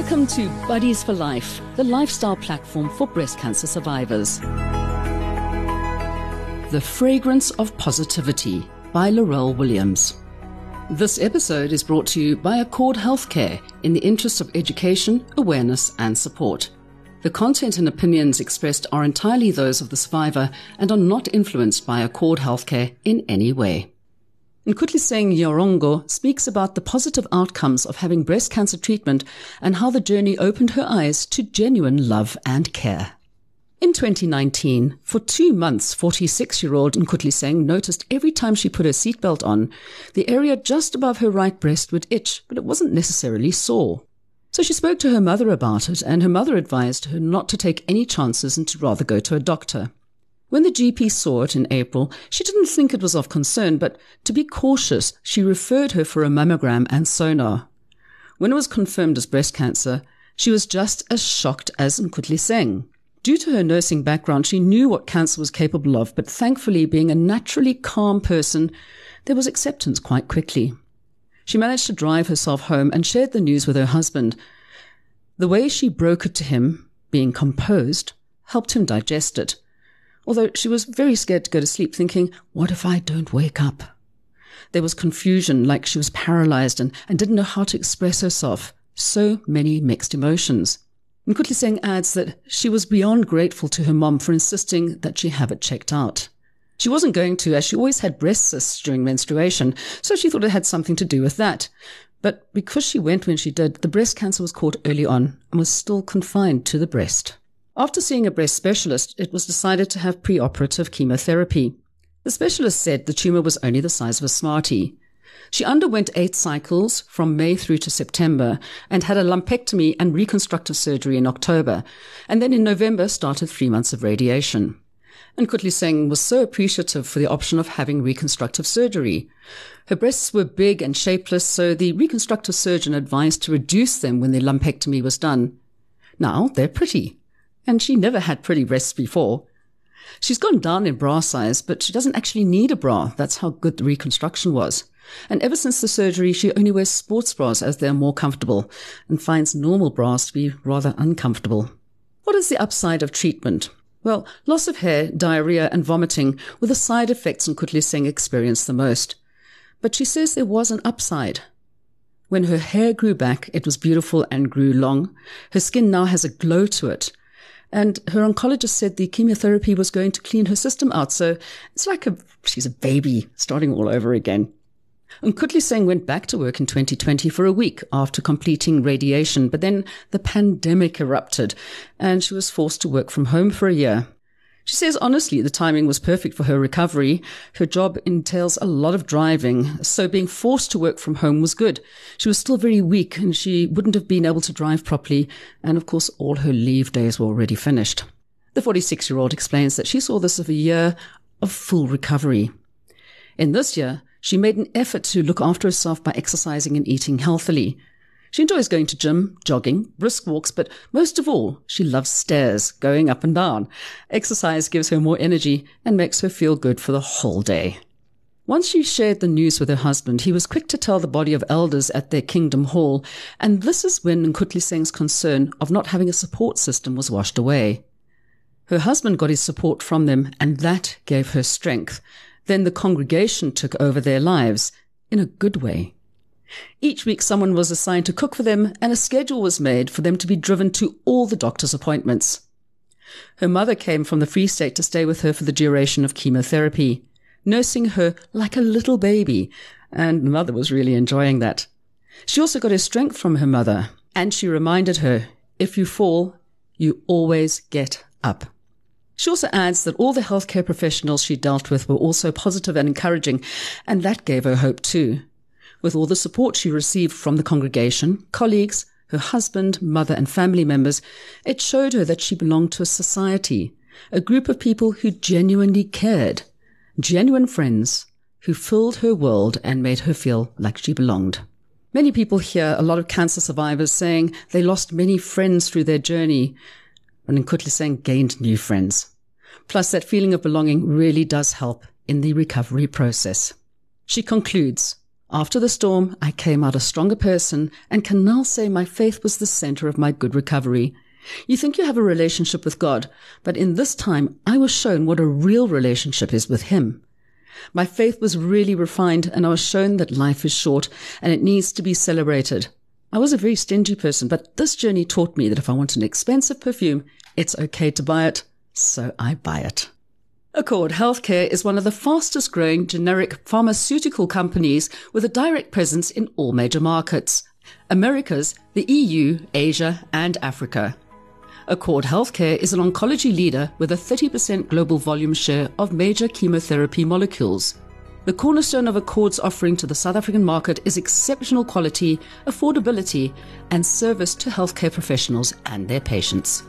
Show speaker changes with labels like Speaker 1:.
Speaker 1: Welcome to Buddies for Life, the lifestyle platform for breast cancer survivors. The Fragrance of Positivity by Laurelle Williams. This episode is brought to you by Accord Healthcare in the interest of education, awareness, and support. The content and opinions expressed are entirely those of the survivor and are not influenced by Accord Healthcare in any way. Nkhutliseng Nyirongo speaks about the positive outcomes of having breast cancer treatment and how the journey opened her eyes to genuine love and care. In 2019, for two months, 46 year old Nkhutliseng noticed every time she put her seatbelt on, the area just above her right breast would itch, but it wasn't necessarily sore. So she spoke to her mother about it, and her mother advised her not to take any chances and to rather go to a doctor. When the GP saw it in April, she didn't think it was of concern, but to be cautious, she referred her for a mammogram and sonar. When it was confirmed as breast cancer, she was just as shocked as Nkhutliseng. Due to her nursing background, she knew what cancer was capable of, but thankfully, being a naturally calm person, there was acceptance quite quickly. She managed to drive herself home and shared the news with her husband. The way she broke it to him, being composed, helped him digest it although she was very scared to go to sleep, thinking, What if I don't wake up? There was confusion, like she was paralyzed and, and didn't know how to express herself. So many mixed emotions. Nkhutliseng adds that she was beyond grateful to her mom for insisting that she have it checked out. She wasn't going to, as she always had breast cysts during menstruation, so she thought it had something to do with that. But because she went when she did, the breast cancer was caught early on and was still confined to the breast. After seeing a breast specialist, it was decided to have preoperative chemotherapy. The specialist said the tumor was only the size of a Smartie. She underwent eight cycles from May through to September and had a lumpectomy and reconstructive surgery in October, and then in November started three months of radiation. And Nkhutliseng was so appreciative for the option of having reconstructive surgery. Her breasts were big and shapeless, so the reconstructive surgeon advised to reduce them when the lumpectomy was done. Now they're pretty and she never had pretty breasts before. She's gone down in bra size, but she doesn't actually need a bra. That's how good the reconstruction was. And ever since the surgery, she only wears sports bras as they're more comfortable and finds normal bras to be rather uncomfortable. What is the upside of treatment? Well, loss of hair, diarrhea, and vomiting were the side effects Nkhutliseng experienced the most. But she says there was an upside. When her hair grew back, it was beautiful and grew long. Her skin now has a glow to it, and her oncologist said the chemotherapy was going to clean her system out. So it's like a, she's a baby starting all over again. And Nkhutliseng went back to work in 2020 for a week after completing radiation, but then the pandemic erupted and she was forced to work from home for a year. She says honestly, the timing was perfect for her recovery. Her job entails a lot of driving, so being forced to work from home was good. She was still very weak and she wouldn't have been able to drive properly. And of course, all her leave days were already finished. The 46 year old explains that she saw this as a year of full recovery. In this year, she made an effort to look after herself by exercising and eating healthily. She enjoys going to gym, jogging, brisk walks, but most of all, she loves stairs, going up and down. Exercise gives her more energy and makes her feel good for the whole day. Once she shared the news with her husband, he was quick to tell the body of elders at their kingdom hall, and this is when Nkhutliseng's concern of not having a support system was washed away. Her husband got his support from them, and that gave her strength. Then the congregation took over their lives in a good way. Each week, someone was assigned to cook for them, and a schedule was made for them to be driven to all the doctor's appointments. Her mother came from the Free State to stay with her for the duration of chemotherapy, nursing her like a little baby, and the mother was really enjoying that. She also got her strength from her mother, and she reminded her, if you fall, you always get up. She also adds that all the healthcare professionals she dealt with were also positive and encouraging, and that gave her hope too. With all the support she received from the congregation, colleagues, her husband, mother, and family members, it showed her that she belonged to a society, a group of people who genuinely cared, genuine friends who filled her world and made her feel like she belonged. Many people hear a lot of cancer survivors saying they lost many friends through their journey, and Nkhutliseng gained new friends. Plus, that feeling of belonging really does help in the recovery process. She concludes, After the storm, I came out a stronger person and can now say my faith was the center of my good recovery. You think you have a relationship with God, but in this time I was shown what a real relationship is with Him. My faith was really refined and I was shown that life is short and it needs to be celebrated. I was a very stingy person, but this journey taught me that if I want an expensive perfume, it's okay to buy it. So I buy it. Accord Healthcare is one of the fastest growing generic pharmaceutical companies with a direct presence in all major markets Americas, the EU, Asia, and Africa. Accord Healthcare is an oncology leader with a 30% global volume share of major chemotherapy molecules. The cornerstone of Accord's offering to the South African market is exceptional quality, affordability, and service to healthcare professionals and their patients.